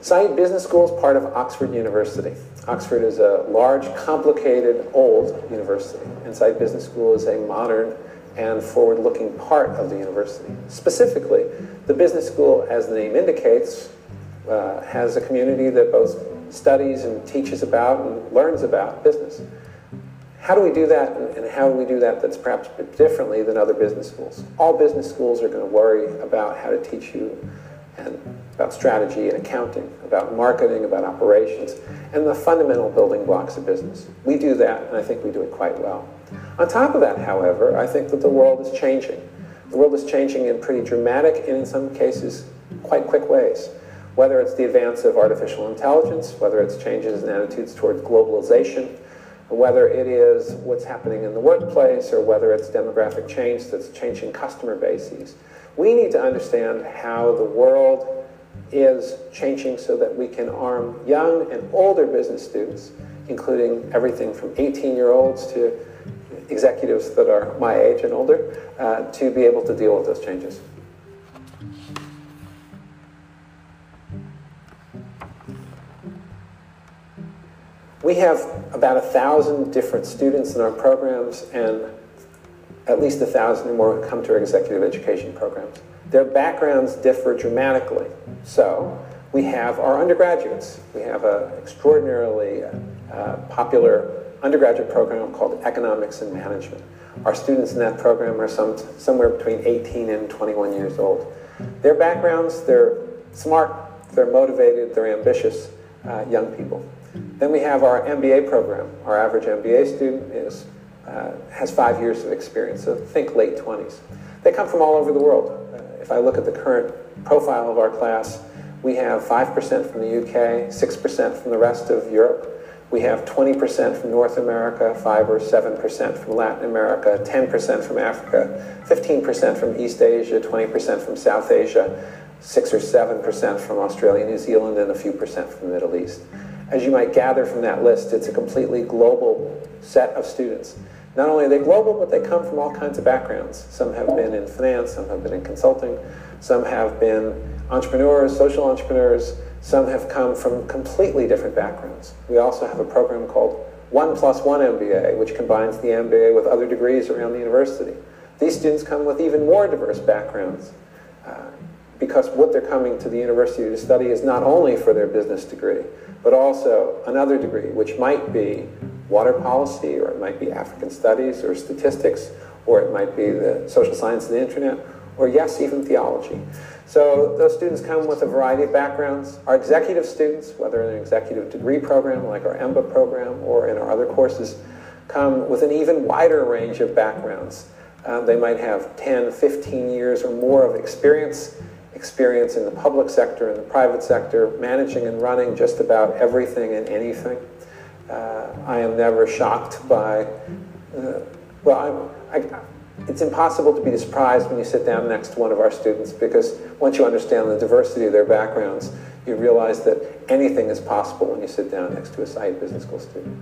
Saïd Business School is part of Oxford University. Oxford is a large, complicated, old university, and Saïd Business School is a modern and forward-looking part of the university. Specifically, the business school, as the name indicates, uh, has a community that both studies and teaches about and learns about business. How do we do that, and how do we do that that's perhaps differently than other business schools? All business schools are going to worry about how to teach you and about strategy and accounting, about marketing, about operations, and the fundamental building blocks of business. We do that, and I think we do it quite well. On top of that, however, I think that the world is changing. The world is changing in pretty dramatic and in some cases quite quick ways. Whether it's the advance of artificial intelligence, whether it's changes in attitudes towards globalization, whether it is what's happening in the workplace or whether it's demographic change that's changing customer bases. We need to understand how the world is changing so that we can arm young and older business students, including everything from 18-year-olds to executives that are my age and older, uh, to be able to deal with those changes. We have about a thousand different students in our programs and at least a thousand or more come to our executive education programs. Their backgrounds differ dramatically. So we have our undergraduates. We have an extraordinarily uh, popular undergraduate program called Economics and Management. Our students in that program are some, somewhere between 18 and 21 years old. Their backgrounds, they're smart, they're motivated, they're ambitious uh, young people. Then we have our MBA program. Our average MBA student is, uh, has five years of experience, so think late 20s. They come from all over the world. Uh, if I look at the current profile of our class, we have 5% from the UK, 6% from the rest of Europe. We have 20% from North America, 5 or 7% from Latin America, 10% from Africa, 15% from East Asia, 20% from South Asia, 6 or 7% from Australia, New Zealand, and a few percent from the Middle East. As you might gather from that list, it's a completely global set of students. Not only are they global, but they come from all kinds of backgrounds. Some have been in finance, some have been in consulting, some have been entrepreneurs, social entrepreneurs, some have come from completely different backgrounds. We also have a program called One Plus One MBA, which combines the MBA with other degrees around the university. These students come with even more diverse backgrounds uh, because what they're coming to the university to study is not only for their business degree, but also another degree, which might be water policy, or it might be African studies, or statistics, or it might be the social science and the internet, or yes, even theology. So those students come with a variety of backgrounds. Our executive students, whether in an executive degree program like our EMBA program or in our other courses, come with an even wider range of backgrounds. Uh, they might have 10, 15 years or more of experience experience in the public sector and the private sector, managing and running just about everything and anything. Uh, I am never shocked by, uh, well, I, I, it's impossible to be surprised when you sit down next to one of our students because once you understand the diversity of their backgrounds, you realize that anything is possible when you sit down next to a Saïd Business School student.